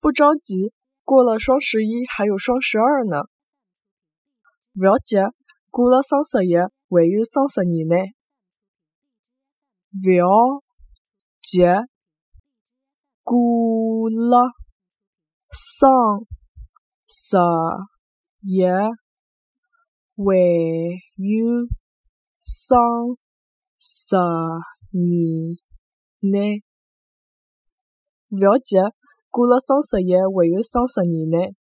不着急，过了双十一还有双十二呢。不要急，过了双十一还有双十二呢。不要急，过了双十一还有双十二呢。不要急，过了双十一还有双十二呢。